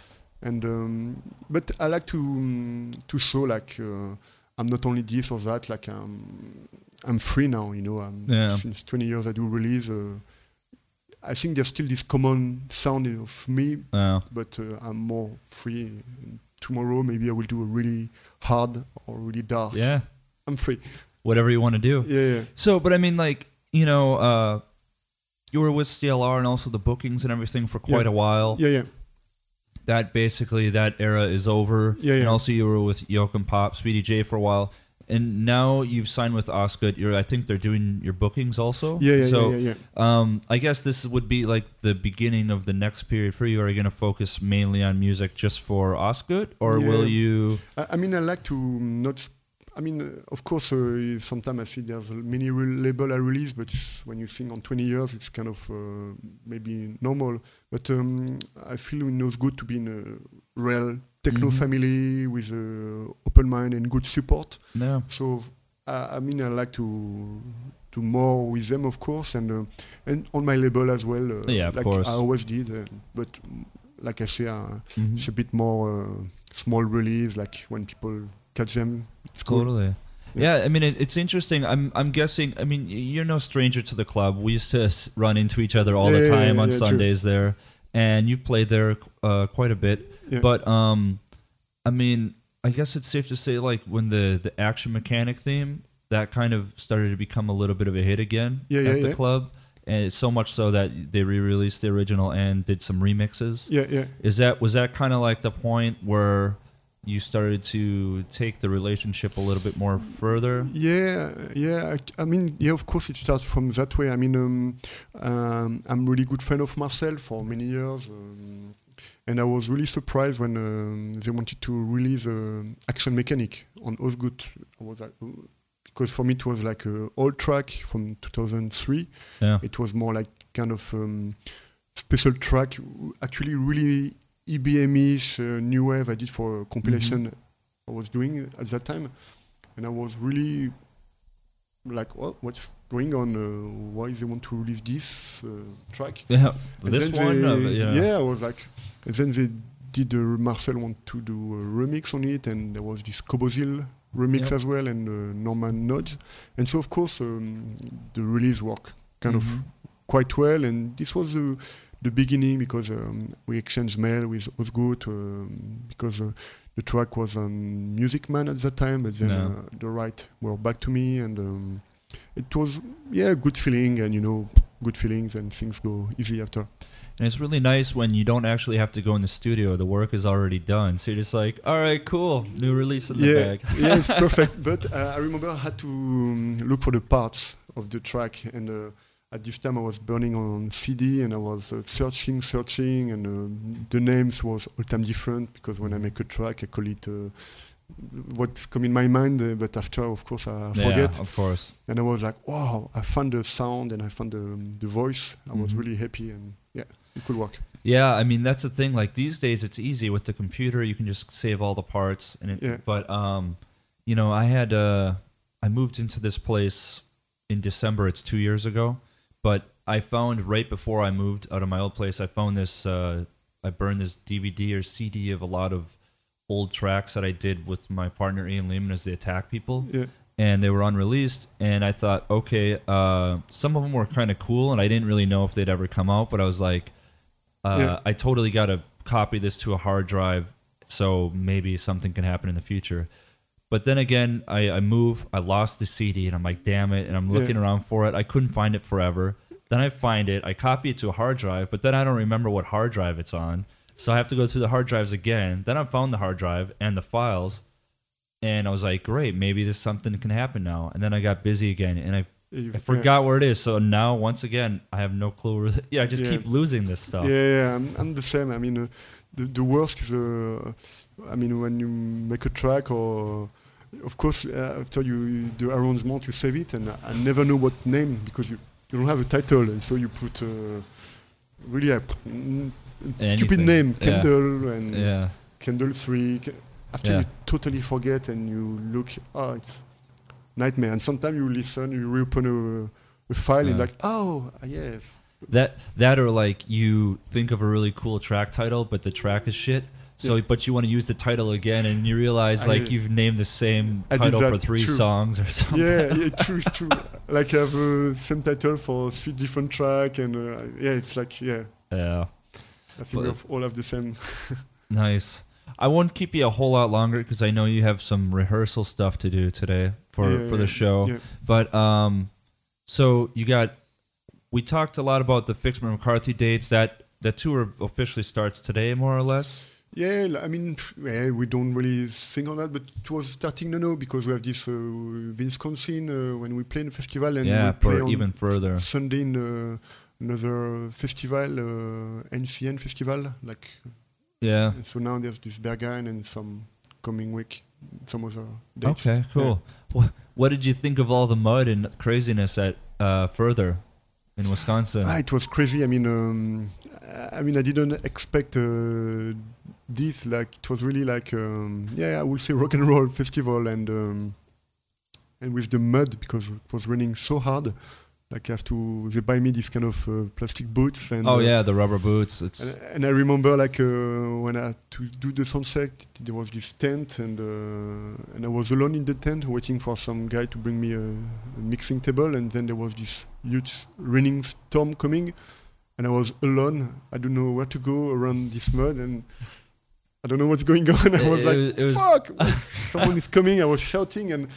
and um, but I like to um, to show like uh, I'm not only this or that. Like I'm I'm free now. You know, Yeah. since 20 years I do release. Uh, I think there's still this common sound of me, yeah. but uh, I'm more free. Tomorrow maybe I will do a really hard or really dark. Yeah, I'm free. whatever you want to do. Yeah, yeah. So, but I mean, like you know, uh, you were with CLR and also the bookings and everything for quite Yeah. a while. Yeah, yeah. That basically that era is over. Yeah, And also, you were with Jochem Paap, Speedy J for a while, and now you've signed with Ostgut. You're, I think they're doing your bookings also. Yeah, yeah, So, yeah, yeah, yeah. Um, I guess this would be like the beginning of the next period for you. Are you going to focus mainly on music just for Ostgut, or will Yeah. you? I, I mean, I like to not. I mean, uh, of course, uh, sometimes I see there's many re- label I release, but when you think on 20 years, it's kind of uh, maybe normal. But um, I feel it knows good to be in a real techno Mhm. family with an open mind and good support. No. So I, I mean, I like to do more with them, of course, and uh, and on my label as well. Uh, Yeah, of like course. I always did, uh, but mm, like I say, uh, Mhm. it's a bit more uh, small release, like when people catch them. It's cool. Totally. Yeah, I mean it, it's interesting. I'm I'm guessing. I mean you're no stranger to the club. We used to run into each other all Yeah, the time yeah, on yeah, true. Sundays there, and you've played there uh, quite a bit. But um, I mean, I guess it's safe to say like when the the Aktion Mekanik theme that kind of started to become a little bit of a hit again at the club, and it's so much so that they re-released the original and did some remixes. Yeah, yeah. Is that was that kind of like the point where you started to take the relationship a little bit more further? Yeah, yeah. I, I mean, yeah. Of course, it starts from that way. I mean, um, um, I'm really good friend of Marcel for many years, um, and I was really surprised when um, they wanted to release uh, Aktion Mekanik on Ostgut. I was like, because for me it was like a old track from 2003. Yeah. It was more like kind of um, special track, actually really EBM-ish, uh, new wave. I did for a compilation I was doing at that time, and I was really like, what, what's going on? Uh, why they want to release this uh, track? Yeah, And this one. they- uh, yeah. yeah, I was like, and then they did. Uh, Marcel want to do a remix on it, and there was this Kobosil remix Yep. as well, and uh, Norman Nodge. And so, of course, um, the release worked kind of Mhm. quite well. And this was the, the beginning because um, we exchanged mail with Ostgut um, because uh, the track was on Music Man at that time, but then Yeah. uh, the right were back to me, and um, it was yeah, good feeling, and you know, good feelings, and things go easy after. And it's really nice when you don't actually have to go in the studio. The work is already done. So you're just like, all right, cool. New release in the yeah, bag. yeah, it's perfect. But uh, I remember I had to um, look for the parts of the track, and uh, at this time I was burning on CD, and I was uh, searching, searching, and uh, the names was all time different because when I make a track, I call it uh, what's come in my mind, uh, but after, of course, I forget. Yeah, of course. And I was like, wow, I found the sound and I found the, um, the voice. I was Mhm. really happy, and yeah, it could work. Yeah, I mean that's the thing. Like these days, it's easy with the computer. You can just save all the parts. And it, Yeah. but um, you know, I had uh, I moved into this place in December. It's two years ago, but I found right before I moved out of my old place, I found this. Uh, I burned this DVD or CD of a lot of old tracks that I did with my partner Ian Lehman as the Attack People Yeah, and they were unreleased. And I thought, okay, uh, some of them were kind of cool, and I didn't really know if they'd ever come out. But I was like, uh, Yeah. I totally got to copy this to a hard drive, so maybe something can happen in the future. But then again, I, I move, I lost the CD, and I'm like, damn it! And I'm Yeah. looking around for it. I couldn't find it forever. Then I find it, I copy it to a hard drive, but then I don't remember what hard drive it's on. So I have to go through the hard drives again. Then I found the hard drive and the files, and I was like, great, maybe this something can happen now. And then I got busy again, and I, I forgot where it is. So now, once again, I have no clue. Where yeah, I just Yeah. keep losing this stuff. Yeah, yeah, I'm, I'm the same. I mean, uh, the, the worst is, uh, I mean, when you make a track or, of course, uh, after you, you the arrangement, you save it, and I never know what name because you, you don't have a title, and so you put uh, really a mm, stupid name, Yeah. Kendall and Yeah. Kendall three. After Yeah. you totally forget and you look, oh, it's nightmare. And sometimes you listen, you reopen a, a file, and like, oh, yes, That that or like you think of a really cool track title, but the track is shit. So, but you want to use the title again, and you realize I- like you've named the same title for three true. songs or something. yeah, yeah, true, true. like I have a same title for three different track, and uh, yeah, it's like yeah, Yeah. I think we But- all have the same. Nice. I won't keep you a whole lot longer because I know you have some rehearsal stuff to do today for Yeah, for the show. yeah. But um, so you got. We talked a lot about the Fixmer McCarthy dates. That that tour officially starts today, more or less. Yeah, I mean, yeah, we don't really think on that, but it was starting to know because we have this uh, Wisconsin uh, when we play in the festival and yeah, we play even further. Sunday in uh, another festival, uh, NCN festival. Like Yeah. and so now there's this Berghain and some coming week, some other dates. Okay, cool. What, what did you think of all the mud and craziness at uh, further in Wisconsin? Ah, it was crazy. I mean, um, I mean, I didn't expect uh, this. Like, it was really like, um, yeah, I would say rock and roll festival, and um, and with the mud because it was raining so hard. Like, I have to. They buy me this kind of uh, plastic boots, and oh uh, yeah, the rubber boots. It's And, and I remember like uh, when I had to do the sound check, there was this tent, and uh, and I was alone in the tent waiting for some guy to bring me a, a mixing table, and then there was this huge raining storm coming, and I was alone. I don't know where to go around this mud, and I don't know what's going on. I was It- like, it was- "Fuck! Someone is coming!" I was shouting, and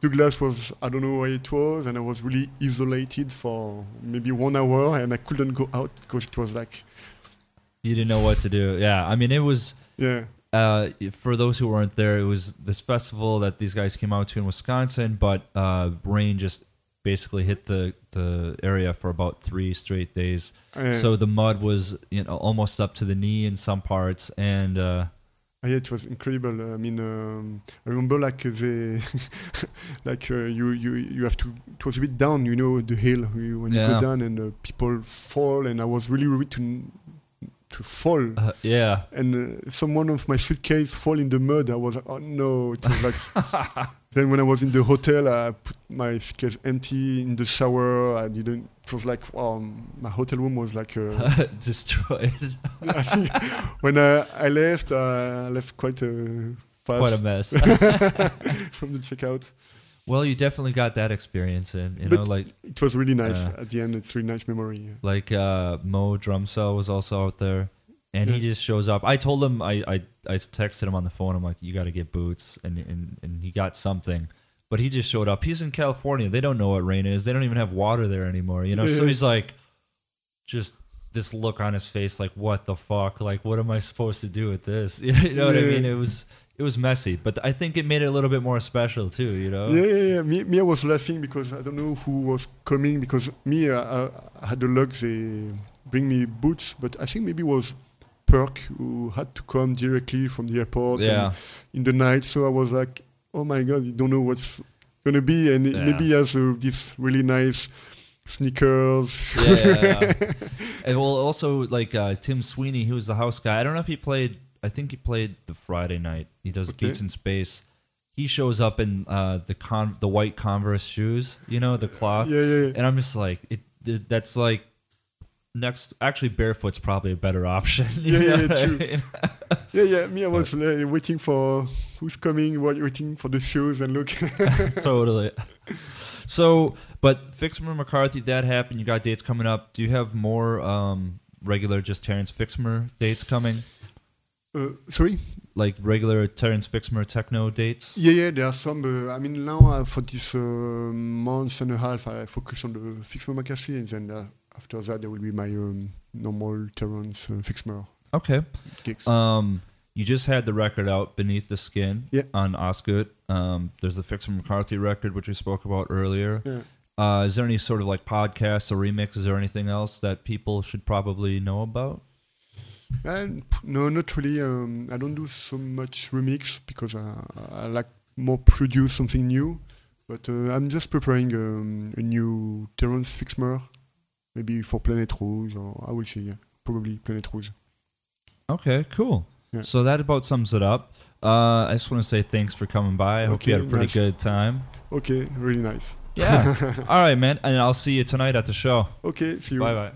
Douglas was I don't know where it was, and I was really isolated for maybe one hour, and I couldn't go out because it was like, you didn't know what to do. Yeah, I mean it was. yeah. Uh, for those who weren't there, it was this festival that these guys came out to in Wisconsin, but uh, rain just basically hit the, the area for about three straight days. Yeah. So the mud was you know almost up to the knee in some parts, and uh, Ah, yeah, it was incredible. I mean, um, I remember like they, like uh, you you you have to. It was a bit down, you know, the hill when you Yeah. go down and uh, people fall, and I was really worried to to fall. uh, yeah, And uh, someone of my suitcase fall in the mud. I was like, oh no! It was like. then when I was in the hotel, I put my suitcase empty in the shower. I didn't. It was like, wow, my hotel room was like. Uh, destroyed. I think when uh, I left, uh, I left quite a fast quite a mess. from the checkout. Well, you definitely got that experience in, you know, like It was really nice Uh, at the end. It's really nice memory. yeah. like uh Mo Drumcell was also out there and he just shows up. I told him I, I I texted him on the phone. I'm like, you got to get boots, and, and and he got something, but he just showed up. He's in California. They don't know what rain is. They don't even have water there anymore. You know, so he's like, just this look on his face, like, what the fuck? Like, what am I supposed to do with this? You know what I mean? It was it was messy, but I think it made it a little bit more special too. You know? Yeah, yeah, yeah. Me, me, I was laughing because I don't know who was coming because me, uh, I, I had the luck they bring me boots, but I think maybe it was Perc who had to come directly from the airport Yeah. in the night. So I was like, oh my god, you don't know what's gonna be, and Yeah. maybe he has uh, these really nice sneakers. yeah, yeah, yeah. and well, also like uh, Tim Sweeney, who was the house guy. I don't know if he played. I think he played the Friday night. He does Okay. Beats in Space. He shows up in uh, the con the white Converse shoes, you know, the cloth. yeah, yeah, yeah. And I'm just like, it. That's like next. Actually, barefoot's probably a better option. Yeah, yeah, yeah, true. Yeah, yeah. Me, I was uh, waiting for who's coming, wa- waiting for the shows, and look. totally. So, but Fixmer McCarthy, that happened. You got dates coming up. Do you have more um, regular just Terence Fixmer dates coming? Uh, sorry. like regular Terence Fixmer techno dates? Yeah, yeah, there are some. Uh, I mean, now uh, for this uh, month and a half, I focus on the Fixmer McCarthy, and then uh, after that, there will be my um, normal Terence uh, Fixmer Okay. gigs. Um, you just had the record out, Beneath the Skin, Yeah. on Ostgut. Um, there's the Fixmer McCarthy record, which we spoke about earlier. yeah. Uh, is there any sort of like podcasts or remixes or anything else that people should probably know about? And no, not really. Um, I don't do so much remix because uh, I like more produce something new. But uh, I'm just preparing um, a new Terence Fixmer, maybe for Planete Rouge, or I will see. Yeah, probably Planete Rouge. Okay, cool. Yeah. So that about sums it up. Uh, I just want to say thanks for coming by. I hope you had a pretty nice. good time. Okay, really nice. Yeah. All right, man. And I'll see you tonight at the show. Okay, see you. Bye bye.